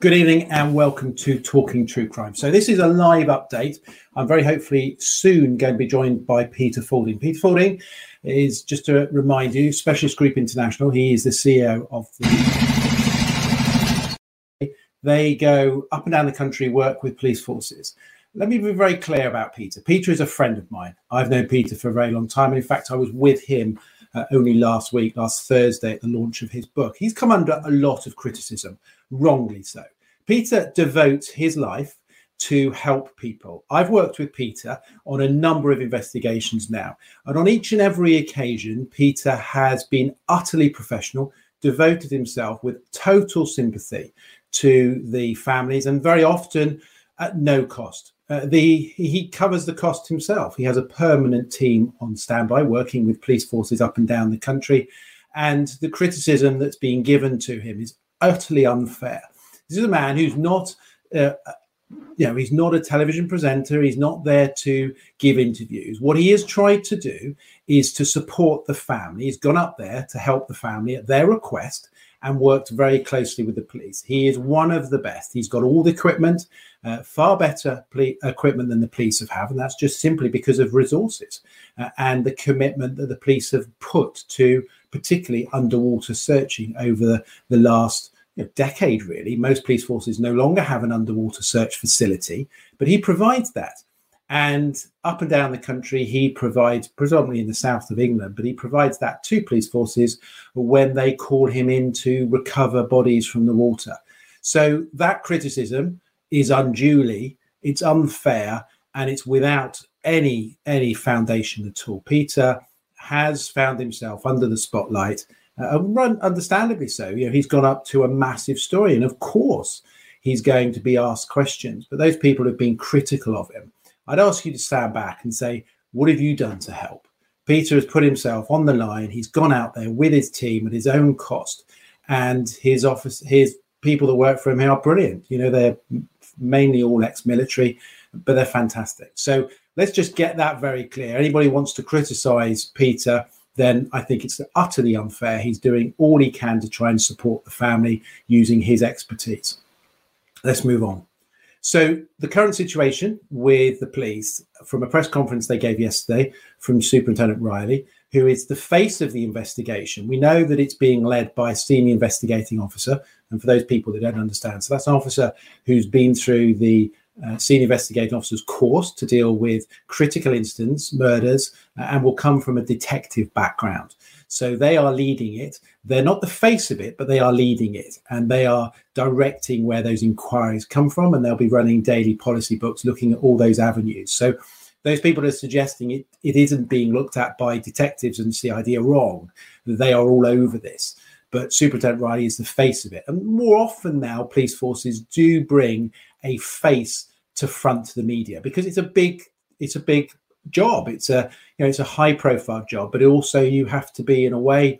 Good evening and welcome to Talking True Crime. So, this is a live update. I'm very hopefully soon going to be joined by Peter Faulding. Peter Faulding is, just to remind you, Specialist Group International. He is the CEO of the. They go up and down the country, work with police forces. Let me be very clear about Peter. Peter is a friend of mine. I've known Peter for a very long time. And in fact, I was with him uh, only last week, last Thursday, at the launch of his book. He's come under a lot of criticism, wrongly so. Peter devotes his life to help people. I've worked with Peter on a number of investigations now, and on each and every occasion, Peter has been utterly professional, devoted himself with total sympathy to the families, and very often at no cost. Uh, the he covers the cost himself. He has a permanent team on standby, working with police forces up and down the country, and the criticism that's being given to him is utterly unfair. This is a man who's not, uh, you know, he's not a television presenter. He's not there to give interviews. What he has tried to do is to support the family. He's gone up there to help the family at their request and worked very closely with the police. He is one of the best. He's got all the equipment, uh, far better equipment than the police have, have, and that's just simply because of resources uh, and the commitment that the police have put to particularly underwater searching over the, the last you know, decade. Really, most police forces no longer have an underwater search facility, but he provides that. And up and down the country, he provides, predominantly in the south of England, but he provides that to police forces when they call him in to recover bodies from the water. So that criticism is unduly, it's unfair, and it's without any any foundation at all. Peter has found himself under the spotlight, uh, run understandably so. You know, he's gone up to a massive story, and of course, he's going to be asked questions. But those people have been critical of him I'd ask you to stand back and say, what have you done to help? Peter has put himself on the line. He's gone out there with his team at his own cost, and his office, his people that work for him here are brilliant. You know, they're mainly all ex-military, but they're fantastic. So let's just get that very clear. Anybody wants to criticize Peter, then I think it's utterly unfair. He's doing all he can to try and support the family using his expertise. Let's move on. So the current situation with the police, from a press conference they gave yesterday from Superintendent Riley, who is the face of the investigation, we know that it's being led by a senior investigating officer. And for those people that don't understand, so that's an officer who's been through the uh, senior investigating officer's course to deal with critical incidents, murders, uh, and will come from a detective background. So they are leading it. They're not the face of it, but they are leading it and they are directing where those inquiries come from. And they'll be running daily policy books looking at all those avenues. So those people are suggesting it, it isn't being looked at by detectives and CID are wrong. They are all over this. But Superintendent Riley is the face of it. And more often now, police forces do bring a face to front the media because it's a big it's a big job. It's a you know it's a high profile job, but also you have to be in a way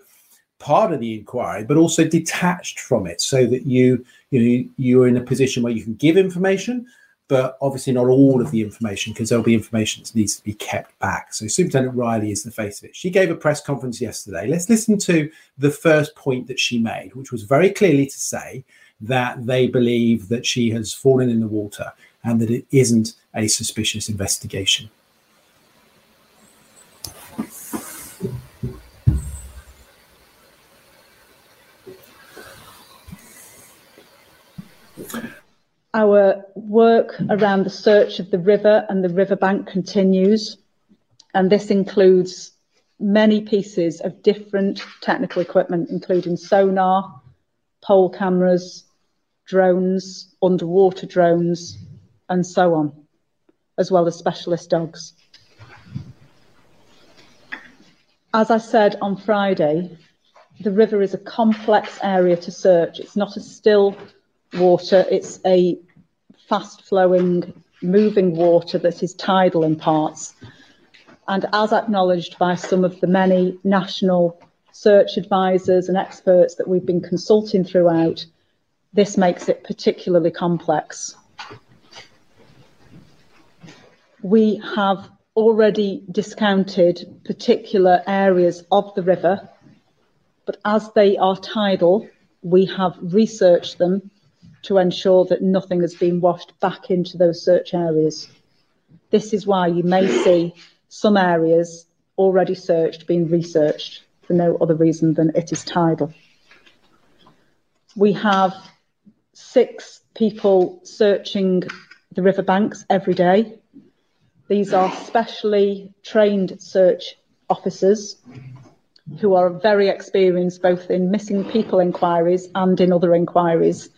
part of the inquiry, but also detached from it, so that you you know you're in a position where you can give information, but obviously not all of the information because there'll be information that needs to be kept back. So Superintendent Riley is the face of it. She gave a press conference yesterday. Let's listen to the first point that she made, which was very clearly to say that they believe that she has fallen in the water and that it isn't a suspicious investigation. Our work around the search of the river and the riverbank continues, and this includes many pieces of different technical equipment, including sonar, pole cameras, drones, underwater drones, and so on, as well as specialist dogs. As I said on Friday, the river is a complex area to search. It's not a still water, it's a fast flowing, moving water that is tidal in parts. And as acknowledged by some of the many national search advisors and experts that we've been consulting throughout, this makes it particularly complex. We have already discounted particular areas of the river But as they are tidal, we have researched them to ensure that nothing has been washed back into those search areas. This is why you may see some areas already searched being researched for no other reason than it is tidal. We have six people searching the riverbanks every day. These are specially trained search officers who are very experienced both in missing people inquiries and in other inquiries,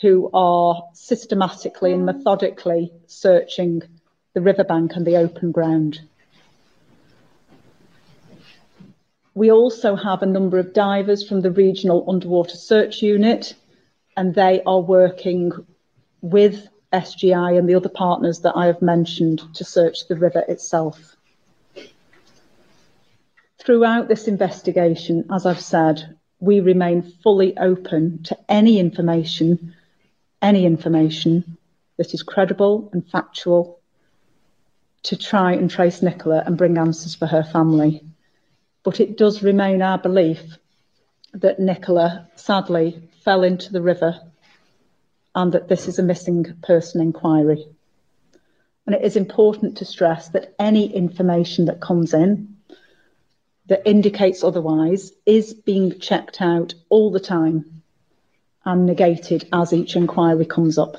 who are systematically and methodically searching the riverbank and the open ground. We also have a number of divers from the Regional Underwater Search Unit, and they are working with SGI and the other partners that I have mentioned to search the river itself. Throughout this investigation, as I've said, we remain fully open to any information, any information that is credible and factual to try and trace Nicola and bring answers for her family. But it does remain our belief that Nicola sadly fell into the river and that this is a missing person inquiry. And it is important to stress that any information that comes in that indicates otherwise is being checked out all the time and negated as each inquiry comes up.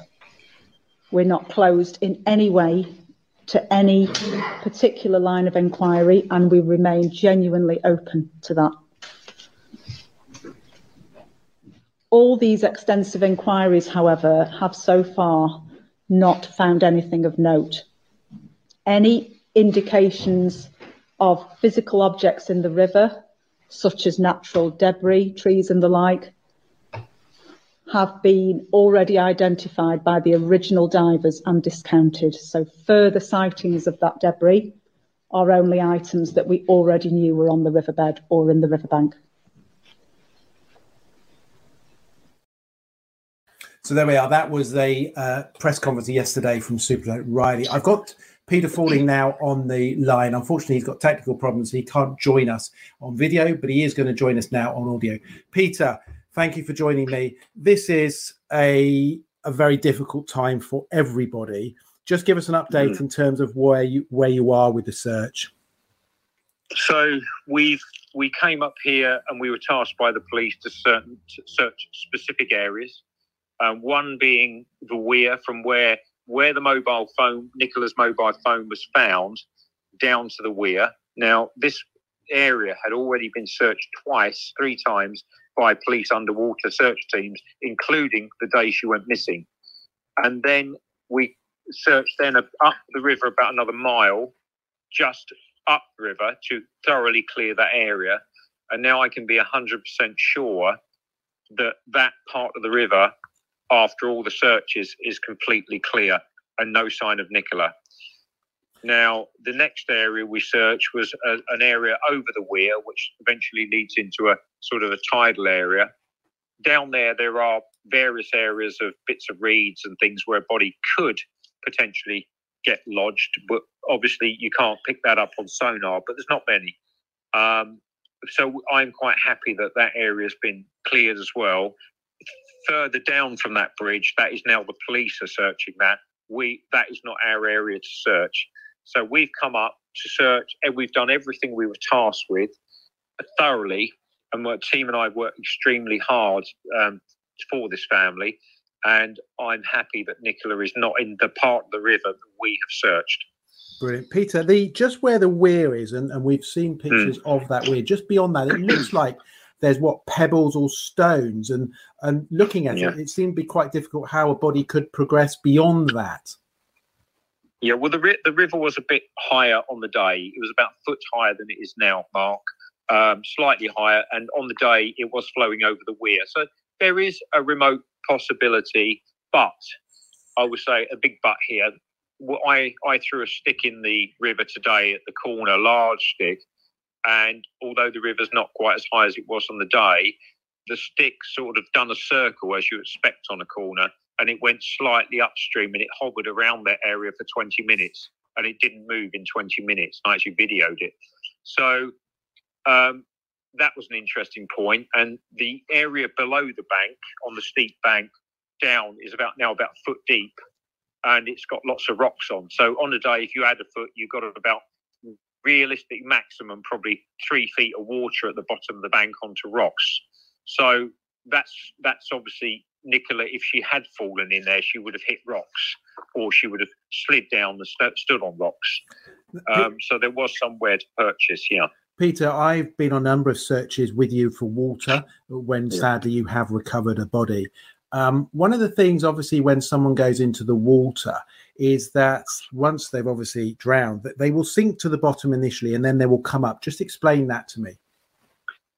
We're not closed in any way to any particular line of inquiry and we remain genuinely open to that. All these extensive inquiries, however, have so far not found anything of note. Any indications of physical objects in the river, such as natural debris, trees, and the like, have been already identified by the original divers and discounted. So, further sightings of that debris are only items that we already knew were on the riverbed or in the riverbank. So there we are. That was the uh, press conference yesterday from Superintendent Riley. I've got Peter Faulding now on the line. Unfortunately, he's got technical problems. He can't join us on video, but he is going to join us now on audio. Peter, thank you for joining me. This is a a very difficult time for everybody. Just give us an update mm-hmm. in terms of where you where you are with the search. So we've we came up here and we were tasked by the police to, certain, to search specific areas. Um, one being the weir from where where the mobile phone, Nicola's mobile phone was found, down to the weir. Now, this area had already been searched twice, three times by police underwater search teams, including the day she went missing. And then we searched then up the river about another mile, just up the river to thoroughly clear that area. And now I can be 100% sure that that part of the river after all the searches, is completely clear and no sign of Nicola. Now, the next area we searched was a, an area over the weir, which eventually leads into a sort of a tidal area. Down there, there are various areas of bits of reeds and things where a body could potentially get lodged, but obviously you can't pick that up on sonar, but there's not many. Um, so I'm quite happy that that area has been cleared as well further down from that bridge, that is now the police are searching that. We that is not our area to search. So we've come up to search, and we've done everything we were tasked with thoroughly. And my team and I worked extremely hard um, for this family. And I'm happy that Nicola is not in the part of the river that we have searched. Brilliant, Peter. The just where the weir is, and, and we've seen pictures mm. of that weir. Just beyond that, it looks like there's what pebbles or stones, and and looking at yeah. it, it seemed to be quite difficult how a body could progress beyond that. Yeah, well, the the river was a bit higher on the day. It was about a foot higher than it is now, Mark. Um, slightly higher, and on the day it was flowing over the weir. So there is a remote possibility, but I would say a big but here. I, I threw a stick in the river today at the corner, large stick, and although the river's not quite as high as it was on the day, the stick sort of done a circle as you expect on a corner, and it went slightly upstream and it hovered around that area for 20 minutes, and it didn't move in 20 minutes. I actually videoed it. So um, that was an interesting point. And the area below the bank, on the steep bank down, is about now about a foot deep, and it's got lots of rocks on. So on a day, if you add a foot, you've got about realistic maximum probably three feet of water at the bottom of the bank onto rocks. So that's that's obviously Nicola. If she had fallen in there, she would have hit rocks, or she would have slid down and st- stood on rocks. Um, so there was somewhere to purchase. Yeah. Peter, I've been on a number of searches with you for water when Yeah. sadly you have recovered a body. Um, one of the things, obviously, when someone goes into the water, is that once they've obviously drowned, that they will sink to the bottom initially and then they will come up. Just explain that to me.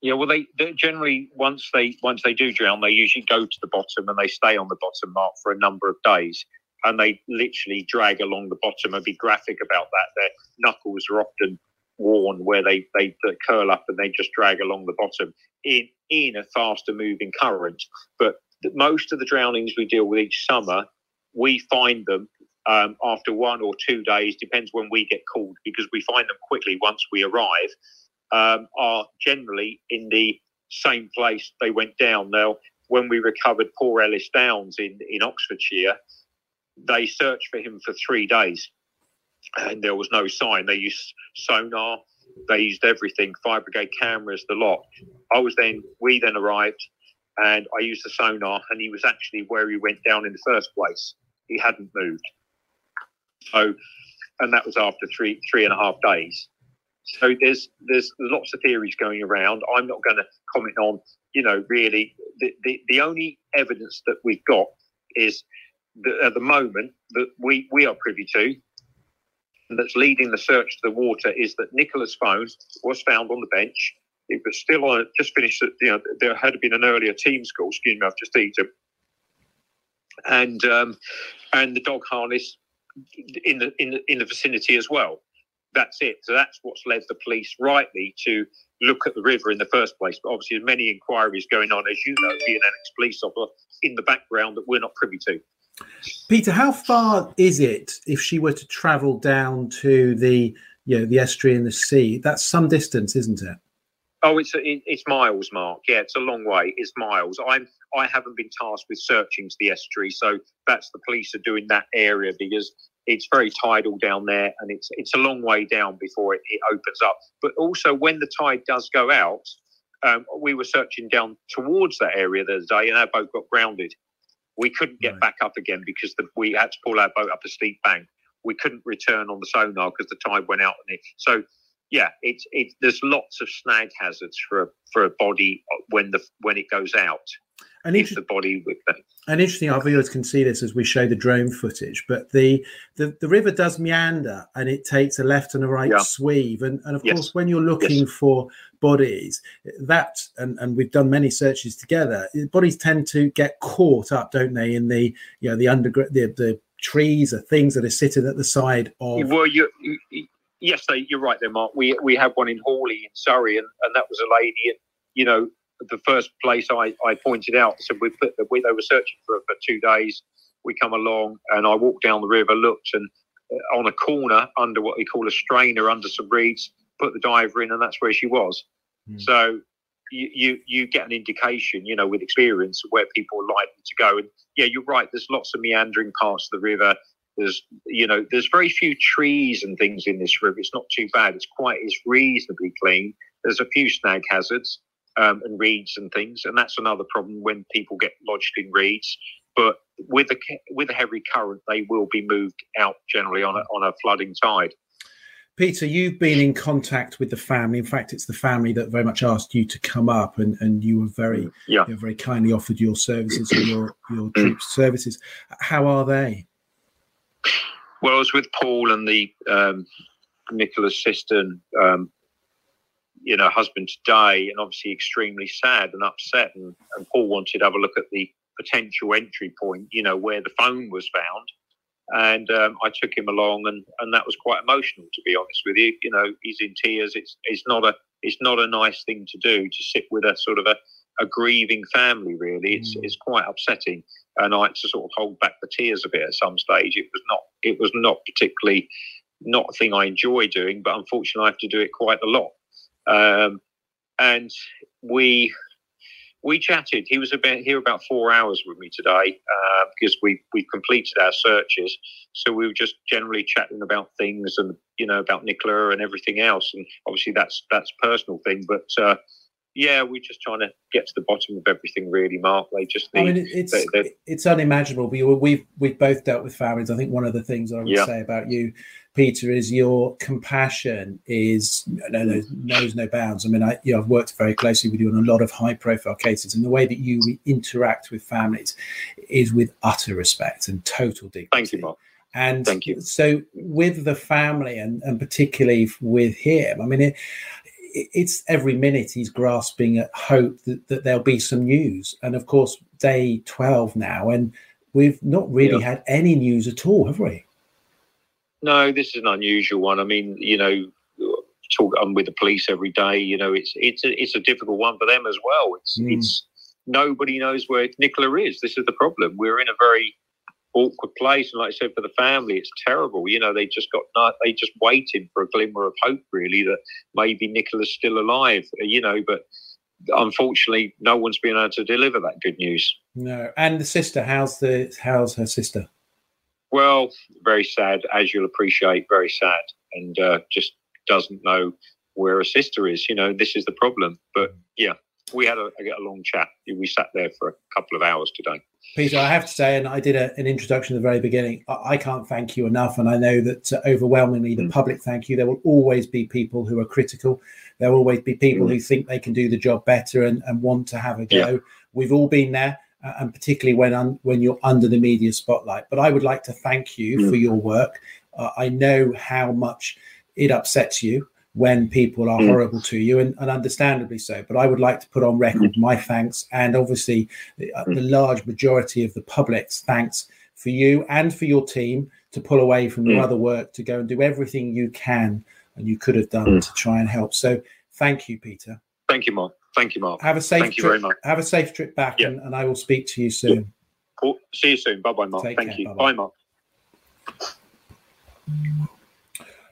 Yeah, well, they, generally once they once they do drown, they usually go to the bottom and they stay on the bottom mark for a number of days, and they literally drag along the bottom and be graphic about that. Their knuckles are often worn where they they curl up and they just drag along the bottom in in a faster moving current. But most of the drownings we deal with each summer, we find them um, after one or two days, depends when we get called, because we find them quickly once we arrive um, are generally in the same place they went down. Now, when we recovered poor Ellis Downs in, in Oxfordshire, they searched for him for three days and there was no sign. They used sonar, they used everything, fire brigade cameras, the lot. I was then, we then arrived and I used the sonar and he was actually where he went down in the first place. He hadn't moved. So, and that was after three, three and a half days. So there's there's lots of theories going around. I'm not going to comment on, you know, really the, the, the only evidence that we've got is that at the moment that we, we are privy to that's leading the search to the water is that Nicola's phone was found on the bench. It was still on, just finished, you know, there had been an earlier Teams call, excuse me, I've just eaten. And um, and the dog harness in the in the in the vicinity as well that's it. So that's what's led the police rightly to look at the river in the first place. But obviously, there's many inquiries going on, as you know, being an ex-police officer in the background that we're not privy to. Peter, how far is it if she were to travel down to the you know the estuary and the sea? That's some distance, isn't it? Oh, it's it's miles, Mark. Yeah, it's a long way. It's miles. I'm I haven't been tasked with searching to the estuary, so that's the police are doing that area because it's very tidal down there, and it's it's a long way down before it, it opens up. But also, when the tide does go out, um, we were searching down towards that area the other day, and our boat got grounded. We couldn't get Right. back up again because the, we had to pull our boat up a steep bank. We couldn't return on the sonar because the tide went out on it. So, yeah, it's it. There's lots of snag hazards for a for a body when the when it goes out. And If the body and interesting, our viewers can see this as we show the drone footage. But the the, the river does meander, and it takes a left and a right Yeah. sweep. And and of Yes. course, when you're looking for bodies, that and and we've done many searches together. Eh, bodies tend to get caught up, don't they? In the you know the underground the the trees or things that are sitting at the side of Well, you, you yes, they, you're right there, Mark. We we have one in Hawley in Surrey, and, and that was a lady. And you know, the first place I, I pointed out, so we put the, we, they were searching for for two days. We come along, and I walked down the river, looked, and uh, on a corner under what we call a strainer, under some reeds, put the diver in, and that's where she was. Hmm. So. You, you you get an indication, you know, with experience of where people are likely to go. And yeah, you're right. There's lots of meandering parts of the river there's you know there's very few trees and things in this river it's not too bad it's quite it's reasonably clean there's a few snag hazards um, and reeds and things and that's another problem when people get lodged in reeds but with a with a heavy current they will be moved out generally on a, on a flooding tide Peter, you've been in contact with the family. In fact, it's the family that very much asked you to come up, and, and you were very, Yeah. you very kindly offered your services and your your troops' services. How are they? well i was with paul and the um, nicola's sister and um, you know husband today and obviously extremely sad and upset and, and paul wanted to have a look at the potential entry point you know where the phone was found and um, i took him along and, and that was quite emotional to be honest with you you know he's in tears it's it's not a it's not a nice thing to do to sit with a sort of a, a grieving family really it's Mm. it's quite upsetting and I had to sort of hold back the tears a bit at some stage. It was not it was not particularly not a thing I enjoy doing, but unfortunately I have to do it quite a lot. Um, and we we chatted. He was about here about four hours with me today uh, because we we completed our searches. So we were just generally chatting about things and you know about Nicola and everything else. And obviously that's that's personal thing, but uh, yeah, we're just trying to get to the bottom of everything, really, Mark. They just need. I mean, it's they, they, it's unimaginable. But we've we've both dealt with families. I think one of the things I would yeah. say about you, Peter, is your compassion is no, no knows no bounds. I mean, I you know, I've worked very closely with you on a lot of high profile cases, and the way that you interact with families is with utter respect and total dignity. Thank you, Mark. And Thank you. So, with the family, and, and particularly with him, I mean, it, it's every minute he's grasping at hope that, that there'll be some news. And of course, day 12 now, and we've not really yeah. had any news at all, have we? No, this is an unusual one. I mean, you know, talk I'm with the police every day. You know, it's it's a it's a difficult one for them as well. It's mm. it's nobody knows where Nicola is. This is the problem. We're in a very awkward place. And like I said, for the family, it's terrible. You know, they just got they just waiting for a glimmer of hope, really, that maybe Nicola's still alive. You know, but unfortunately, no one's been able to deliver that good news. No, and the sister, how's the how's her sister? Well, very sad, as you'll appreciate, very sad, and uh, just doesn't know where her sister is. You know, this is the problem. But yeah, we had a, a long chat. We sat there for a couple of hours today. Peter, I have to say, and I did a, an introduction at the very beginning. I, I, can't thank you enough, and I know that uh, overwhelmingly the mm. public thank you. There will always be people who are critical. There will always be people mm. who think they can do the job better and, and want to have a go. Yeah. We've all been there, uh, and particularly when un, when you're under the media spotlight. But I would like to thank you mm. for your work. Uh, I know how much it upsets you when people are mm. horrible to you, and, and, understandably so. But I would like to put on record mm. my thanks, and obviously the, uh, mm. the, large majority of the public's thanks for you and for your team to pull away from your other work to go and do everything you can and you could have done to try and help. So thank you, Peter. Thank you, Mark. Thank you, Mark. Have a safe thank trip. you very much. Have a safe trip back, yeah. and, and, I will speak to you soon. Cool. See you soon. Bye, bye, Mark. Take thank care. you. Bye-bye. Bye, Mark.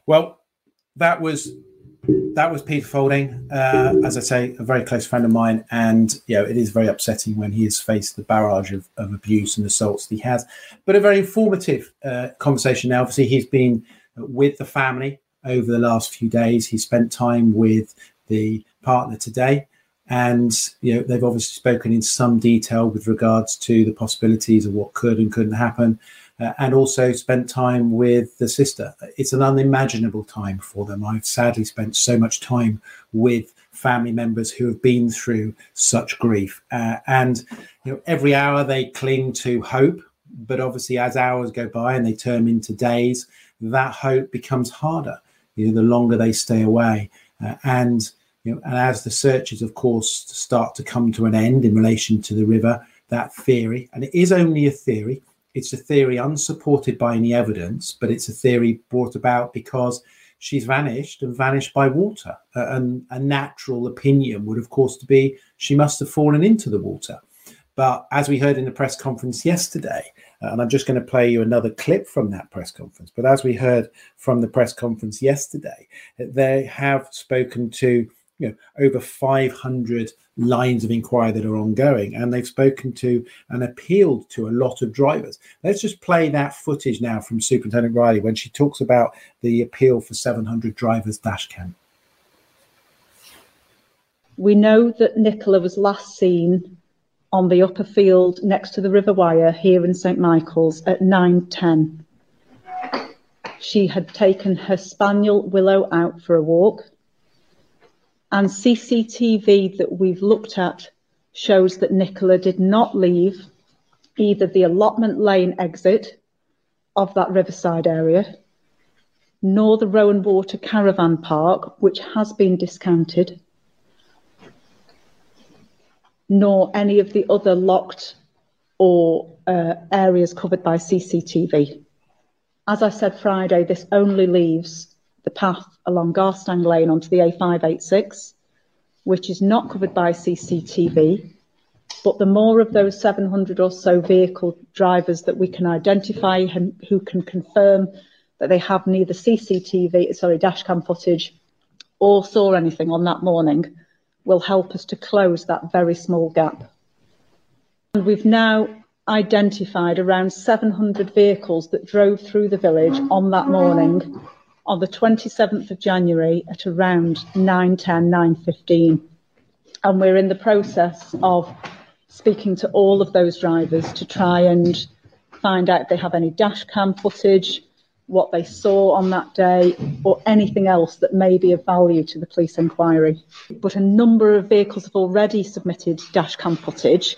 Well, that was that was Peter Faulding. Uh, as I say, a very close friend of mine, and you know, it is very upsetting when he has faced the barrage of, of abuse and assaults that he has. But a very informative uh, conversation. Now, obviously, he's been with the family over the last few days. He spent time with the partner today, and you know, they've obviously spoken in some detail with regards to the possibilities of what could and couldn't happen uh, and also spent time with the sister. It's an unimaginable time for them. I've sadly spent so much time with family members who have been through such grief, uh, and you know every hour they cling to hope. But obviously, as hours go by and they turn into days, that hope becomes harder. You know, the longer they stay away, uh, and you know, and as the searches, of course, start to come to an end in relation to the river, that theory, and it is only a theory, it's a theory unsupported by any evidence, but it's a theory brought about because she's vanished and vanished by water. Uh, and a natural opinion would, of course, to be she must have fallen into the water. But as we heard in the press conference yesterday, uh, and I'm just going to play you another clip from that press conference, but as we heard from the press conference yesterday, they have spoken to you know over 500 lines of inquiry that are ongoing and they've spoken to and appealed to a lot of drivers. Let's just play that footage now from superintendent riley when she talks about the appeal for 700 drivers dash cam. We know that nicola was last seen on the upper field next to the river Wyre here in st michael's at 9.10 she had taken her spaniel willow out for a walk and CCTV that we've looked at shows that Nicola did not leave either the allotment lane exit of that riverside area, nor the Rowan Water Caravan Park, which has been discounted, nor any of the other locked or uh, areas covered by CCTV. As I said Friday, this only leaves the path along Garstang Lane onto the A586, which is not covered by CCTV. But the more of those 700 or so vehicle drivers that we can identify and who can confirm that they have neither CCTV, sorry, dashcam footage or saw anything on that morning, will help us to close that very small gap. And we've now identified around 700 vehicles that drove through the village on that morning on the 27th of January at around 9.10, 9.15. And we're in the process of speaking to all of those drivers to try and find out if they have any dash cam footage, what they saw on that day, or anything else that may be of value to the police inquiry. But a number of vehicles have already submitted dash cam footage.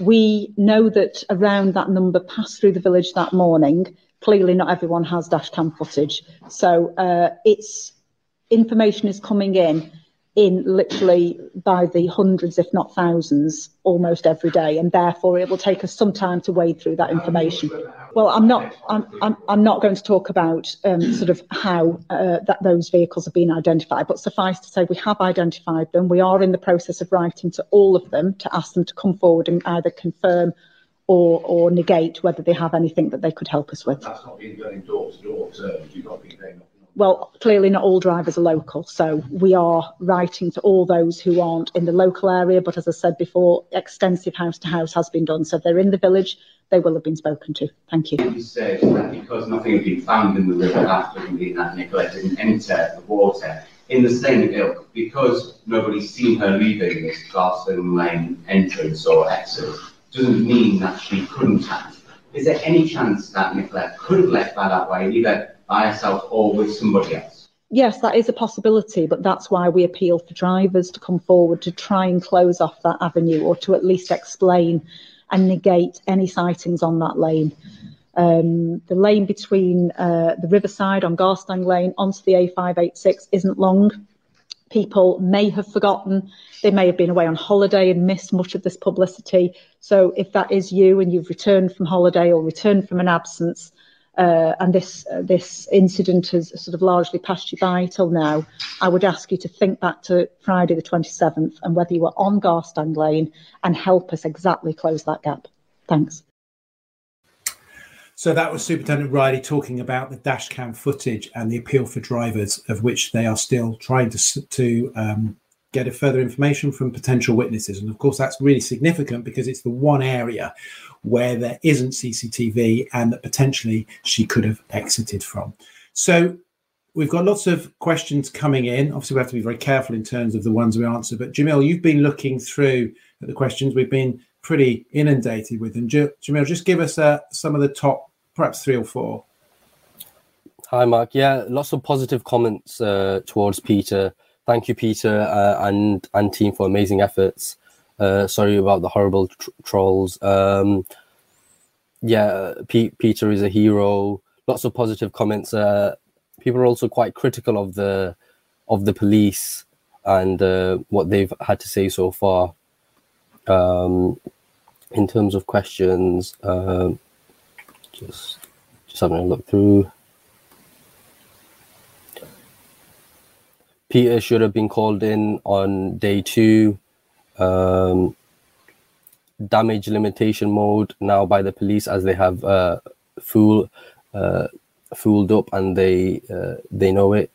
We know that around that number passed through the village that morning. Clearly, not everyone has dash cam footage. So uh, it's information is coming in in literally by the hundreds, if not thousands, almost every day, and therefore it will take us some time to wade through that information. Well, I'm not, I'm, I'm, I'm not going to talk about um, sort of how uh, that those vehicles have been identified, but suffice to say we have identified them. We are in the process of writing to all of them to ask them to come forward and either confirm or, or negate whether they have anything that they could help us with. That's not being done in door to door terms. Uh, you've got people going well, clearly not all drivers are local, so we are writing to all those who aren't in the local area. But as I said before, extensive house to house has been done. So if they're in the village, they will have been spoken to. Thank you. You said that because nothing had been found in the river, that doesn't mean that Nicola didn't enter the water. In the same ilk, because nobody's seen her leaving this Garstang Lane entrance or exit, doesn't mean that she couldn't have. Is there any chance that Nicola could have left by that way, either by herself or with somebody else? Yes, that is a possibility, but that's why we appeal for drivers to come forward to try and close off that avenue or to at least explain and negate any sightings on that lane. Um, the lane between uh, the riverside on Garstang Lane onto the A586 isn't long. People may have forgotten, they may have been away on holiday and missed much of this publicity. So, if that is you and you've returned from holiday or returned from an absence, uh, and this uh, this incident has sort of largely passed you by till now, I would ask you to think back to Friday the 27th and whether you were on Garstang Lane and help us exactly close that gap. Thanks. So that was Superintendent Riley talking about the dash cam footage and the appeal for drivers, of which they are still trying to to um, get further information from potential witnesses. And of course, that's really significant because it's the one area where there isn't CCTV and that potentially she could have exited from. So we've got lots of questions coming in. Obviously, we have to be very careful in terms of the ones we answer. But Jameel, you've been looking through the questions. We've been pretty inundated with them. Jameel, just give us uh, some of the top, perhaps three or four. Hi, Mark. Yeah, lots of positive comments uh, towards Peter. Thank you, Peter, uh, and and team for amazing efforts. Uh, sorry about the horrible tr- trolls. Um, yeah, P- Peter is a hero. Lots of positive comments. Uh, people are also quite critical of the of the police and uh, what they've had to say so far. Um, in terms of questions, um, just just having a look through. Peter should have been called in on day two um, damage limitation mode now by the police as they have uh, fool uh, fooled up and they uh, they know it.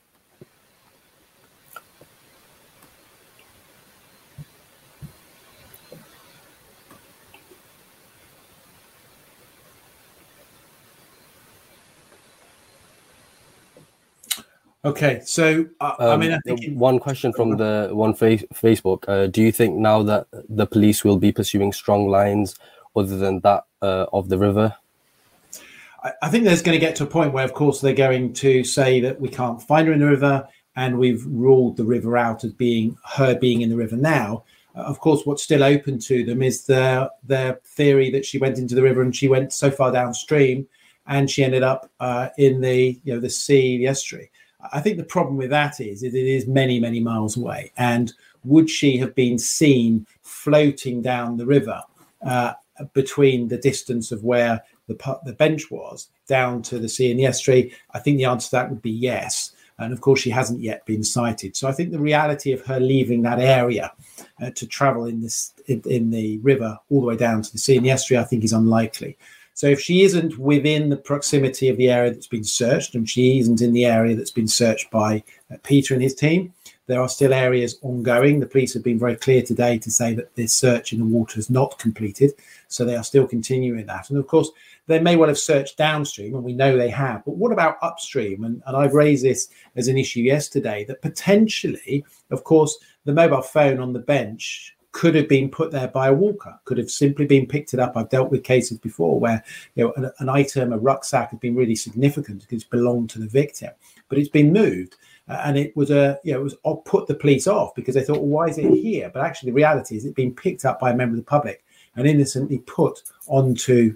Okay, so uh, um, I mean, I think one question from the one fa- Facebook: uh, Do you think now that the police will be pursuing strong lines other than that uh, of the river? I, I think there's going to get to a point where, of course, they're going to say that we can't find her in the river, and we've ruled the river out as being her being in the river now. Uh, of course, what's still open to them is their their theory that she went into the river and she went so far downstream, and she ended up uh, in the you know the sea, the estuary. I think the problem with that is, is it is many, many miles away. And would she have been seen floating down the river uh, between the distance of where the, the bench was down to the sea and the estuary? I think the answer to that would be yes. And of course, she hasn't yet been sighted. So I think the reality of her leaving that area uh, to travel in this in, in the river all the way down to the sea and the estuary, I think is unlikely. So if she isn't within the proximity of the area that's been searched, and she isn't in the area that's been searched by uh, Peter and his team, There are still areas ongoing. The police have been very clear today to say that this search in the water is not completed. So they are still continuing that. And of course, they may well have searched downstream, and we know they have. But what about upstream? And, and I've raised this as an issue yesterday that potentially, of course, the mobile phone on the bench could have been put there by a walker, could have simply been picked it up. I've dealt with cases before where you know an, an item, a rucksack, has been really significant because it's belonged to the victim, but it's been moved. Uh, and it was a you know it was I'll put the police off because they thought well why is it here but actually the reality is it's been picked up by a member of the public and innocently put onto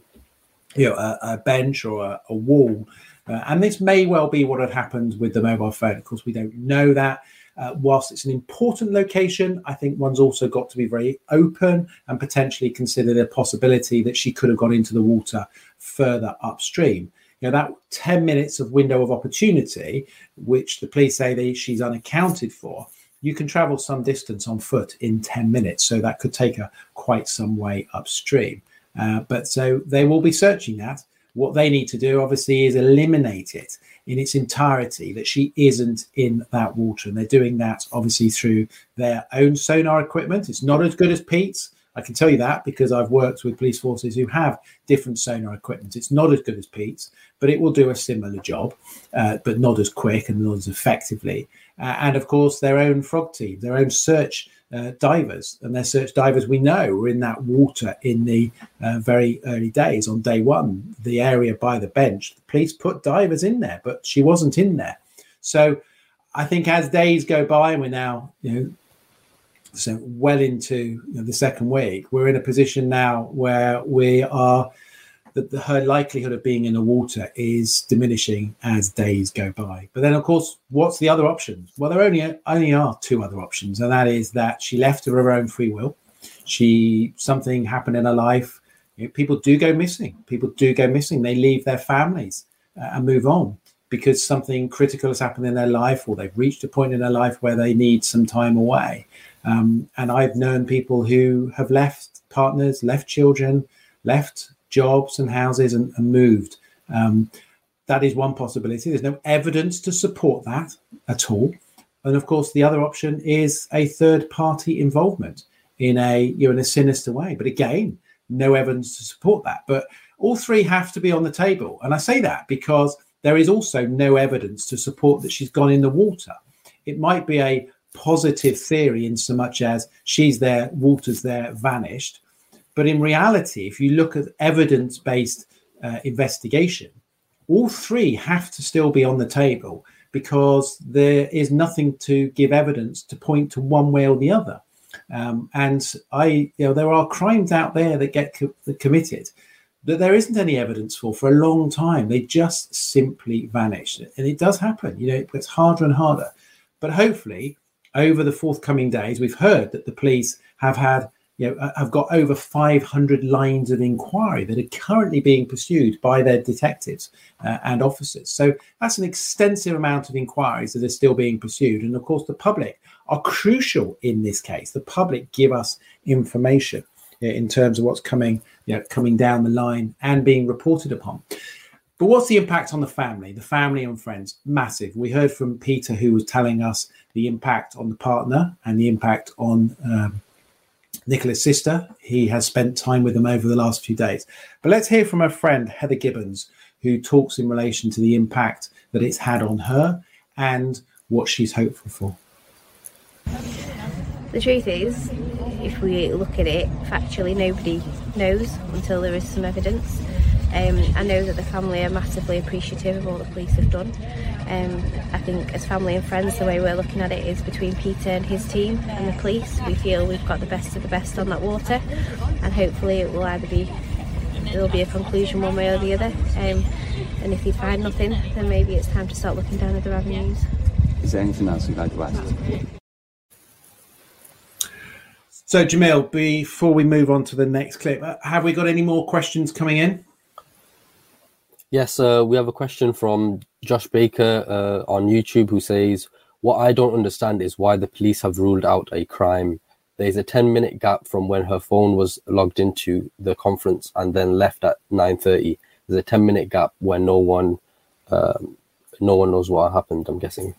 you know a, a bench or a, a wall uh, and this may well be what had happened with the mobile phone of course we don't know that uh, whilst it's an important location, I think one's also got to be very open and potentially consider the possibility that she could have gone into the water further upstream. You know, that 10 minutes of window of opportunity, which the police say they, she's unaccounted for, you can travel some distance on foot in 10 minutes. So that could take her quite some way upstream. Uh, but so they will be searching that. What they need to do, obviously, is eliminate it in its entirety that she isn't in that water. And they're doing that obviously through their own sonar equipment. It's not as good as Pete's. I can tell you that because I've worked with police forces who have different sonar equipment. It's not as good as Pete's, but it will do a similar job, uh, but not as quick and not as effectively. Uh, and of course, their own frog team, their own search uh, divers. And their search divers we know were in that water in the uh, very early days on day one. The area by the bench the police put divers in there but she wasn't in there. So i think as days go by and we're now you know so well into you know, the second week we're in a position now where we are that the, her likelihood of being in the water is diminishing as days go by. But then, of course, what's the other options? Well, there only only are two other options, and that is that she left of her own free will. She something happened in her life. You know, people do go missing. People do go missing. They leave their families uh, and move on because something critical has happened in their life, or they've reached a point in their life where they need some time away. Um, and I've known people who have left partners, left children, left jobs and houses and, and moved. Um, that is one possibility. There's no evidence to support that at all. And of course, the other option is a third party involvement in a you know in a sinister way. But again, no evidence to support that. But all three have to be on the table. And I say that because there is also no evidence to support that she's gone in the water. It might be a positive theory in so much as she's there, water's there, vanished. But in reality, if you look at evidence based uh, investigation, all three have to still be on the table because there is nothing to give evidence to point to one way or the other. Um, and I, you know, there are crimes out there that get co- committed that there isn't any evidence for for a long time. They just simply vanish, and it does happen. You know, it gets harder and harder. But hopefully, over the forthcoming days, we've heard that the police have had you know, have got over 500 lines of inquiry that are currently being pursued by their detectives uh, and officers. So that's an extensive amount of inquiries that are still being pursued. And of course, the public are crucial in this case. The public give us information in terms of what's coming, you know, coming down the line and being reported upon. But what's the impact on the family, the family and friends? Massive. We heard from Peter, who was telling us the impact on the partner and the impact on um, Nicola's sister. He has spent time with them over the last few days. But let's hear from her friend, Heather Gibbons, who talks in relation to the impact that it's had on her and what she's hopeful for. The truth is, if we look at it factually, nobody knows until there is some evidence. Um, I know that the family are massively appreciative of all the police have done. Um, I think as family and friends, the way we're looking at it is between Peter and his team and the police. We feel we've got the best of the best on that water, and hopefully it will either be there'll be a conclusion one way or the other. Um, and if you find nothing, then maybe it's time to start looking down other avenues. Is there anything else you'd like to ask? So, Jameel, before we move on to the next clip, uh, have we got any more questions coming in? Yes, uh, we have a question from Josh Baker uh, on YouTube who says, What I don't understand is why the police have ruled out a crime. There's a 10 minute gap from when her phone was logged into the conference and then left at 9.30. There's a 10 minute gap where no one um, no one knows what happened, I'm guessing.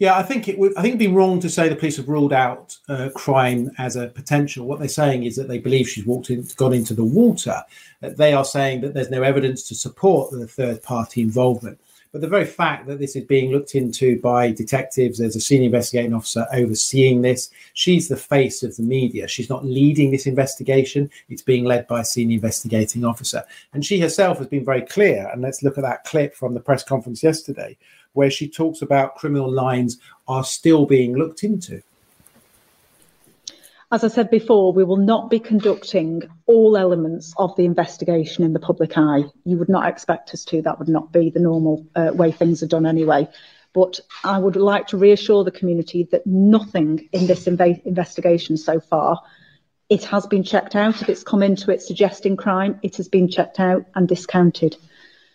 Yeah, I think it would. I think it'd be wrong to say the police have ruled out uh, crime as a potential. What they're saying is that they believe she's walked in, gone into the water. Uh, they are saying that there's no evidence to support the third party involvement. But the very fact that this is being looked into by detectives, there's a senior investigating officer overseeing this. She's the face of the media. She's not leading this investigation. It's being led by a senior investigating officer. And she herself has been very clear. And let's look at that clip from the press conference yesterday where she talks about criminal lines are still being looked into. As I said before, we will not be conducting all elements of the investigation in the public eye. You would not expect us to. That would not be the normal uh, way things are done anyway. But I would like to reassure the community that nothing in this inv- investigation so far, it has been checked out. If it's come into it suggesting crime, it has been checked out and discounted.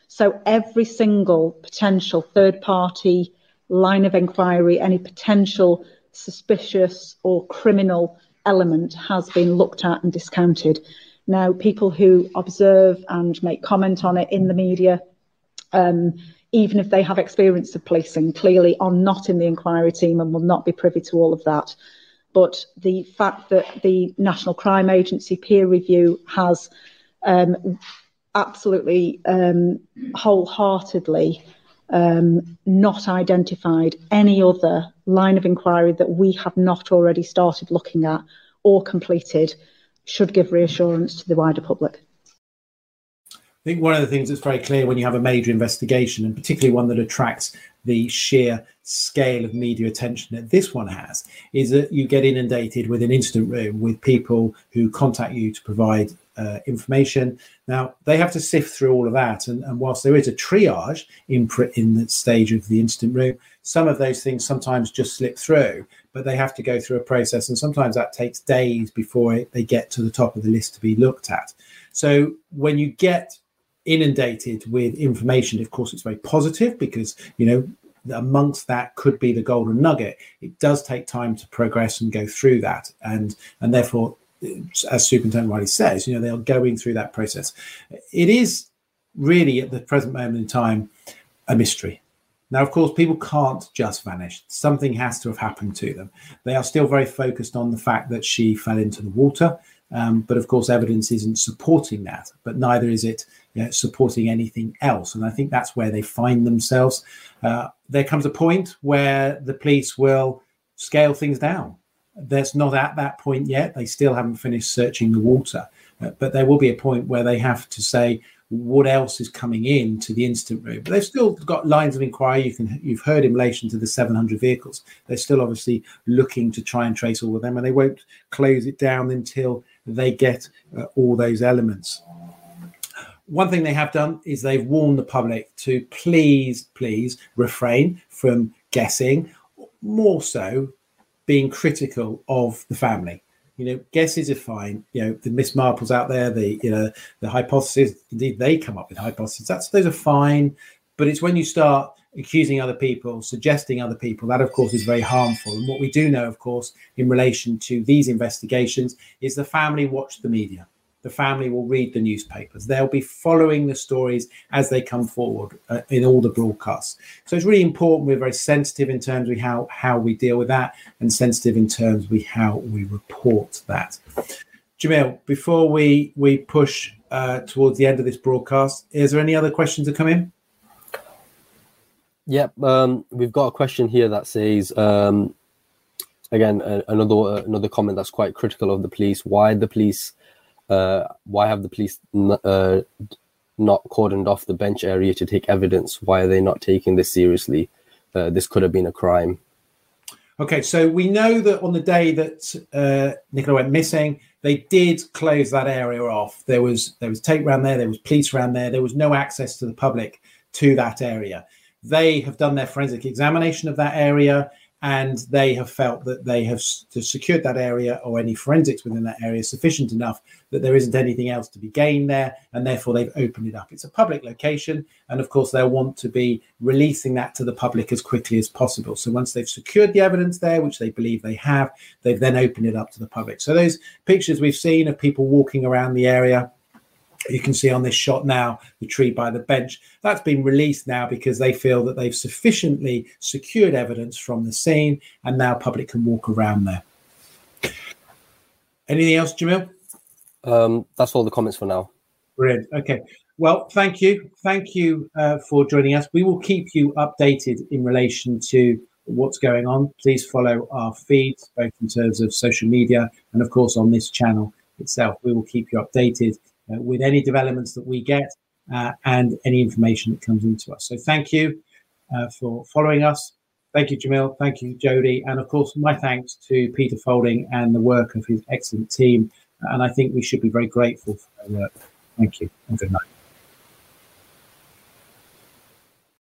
So every single potential third party line of inquiry, any potential suspicious or criminal element has been looked at and discounted. Now, people who observe and make comment on it in the media, um, even if they have experience of policing, clearly are not in the inquiry team and will not be privy to all of that. But the fact that the National Crime Agency peer review has um, absolutely um, wholeheartedly um, not identified any other line of inquiry that we have not already started looking at or completed should give reassurance to the wider public. I think one of the things that's very clear when you have a major investigation, and particularly one that attracts the sheer scale of media attention that this one has, is that you get inundated with an incident room with people who contact you to provide uh, information. Now they have to sift through all of that, and, and whilst there is a triage in in the stage of the incident room, some of those things sometimes just slip through, but they have to go through a process, and sometimes that takes days before it, they get to the top of the list to be looked at. So when you get inundated with information, of course, it's very positive because you know amongst that could be the golden nugget. It does take time to progress and go through that, and and therefore as Superintendent Riley says, you know, they are going through that process. It is really at the present moment in time a mystery. Now, of course, people can't just vanish. Something has to have happened to them. They are still very focused on the fact that she fell into the water. Um, but of course, evidence isn't supporting that, but neither is it you know, supporting anything else. And I think that's where they find themselves. Uh, there comes a point where the police will scale things down that's not at that point yet. They still haven't finished searching the water, uh, but there will be a point where they have to say what else is coming in to the incident room. But they've still got lines of inquiry. You can you've heard in relation to the 700 vehicles. They're still obviously looking to try and trace all of them, and they won't close it down until they get uh, all those elements. One thing they have done is they've warned the public to please, please refrain from guessing. More so, being critical of the family. You know, guesses are fine. You know, the Miss Marples out there, the you know, the hypotheses. Indeed, they come up with hypotheses. That's those are fine, but it's when you start accusing other people, suggesting other people, that of course is very harmful. And what we do know, of course, in relation to these investigations, is the family watch the media the family will read the newspapers. They'll be following the stories as they come forward uh, in all the broadcasts. So it's really important. We're very sensitive in terms of how, how we deal with that and sensitive in terms of how we report that. Jameel, before we, we push uh, towards the end of this broadcast, is there any other questions that come in? Yep, um, we've got a question here that says, um, again, another another comment that's quite critical of the police. Why the police uh, why have the police n- uh, not cordoned off the bench area to take evidence? Why are they not taking this seriously? Uh, this could have been a crime. Okay, so we know that on the day that uh, Nicola went missing, they did close that area off. There was there was tape around there, there was police around there, there was no access to the public to that area. They have done their forensic examination of that area and they have felt that they have secured that area or any forensics within that area sufficient enough that there isn't anything else to be gained there, and therefore they've opened it up. It's a public location, and of course they'll want to be releasing that to the public as quickly as possible. So once they've secured the evidence there, which they believe they have, they've then opened it up to the public. So those pictures we've seen of people walking around the area you can see on this shot now the tree by the bench. That's been released now because they feel that they've sufficiently secured evidence from the scene and now public can walk around there. Anything else, Jameel? Um, that's all the comments for now. Brilliant. Okay. Well, thank you. Thank you uh, for joining us. We will keep you updated in relation to what's going on. Please follow our feeds, both in terms of social media and, of course, on this channel itself. We will keep you updated uh, with any developments that we get uh, and any information that comes into us. So, thank you uh, for following us. Thank you, Jameel. Thank you, Jody. And of course, my thanks to Peter Faulding and the work of his excellent team. And I think we should be very grateful for their work. Thank you and good night.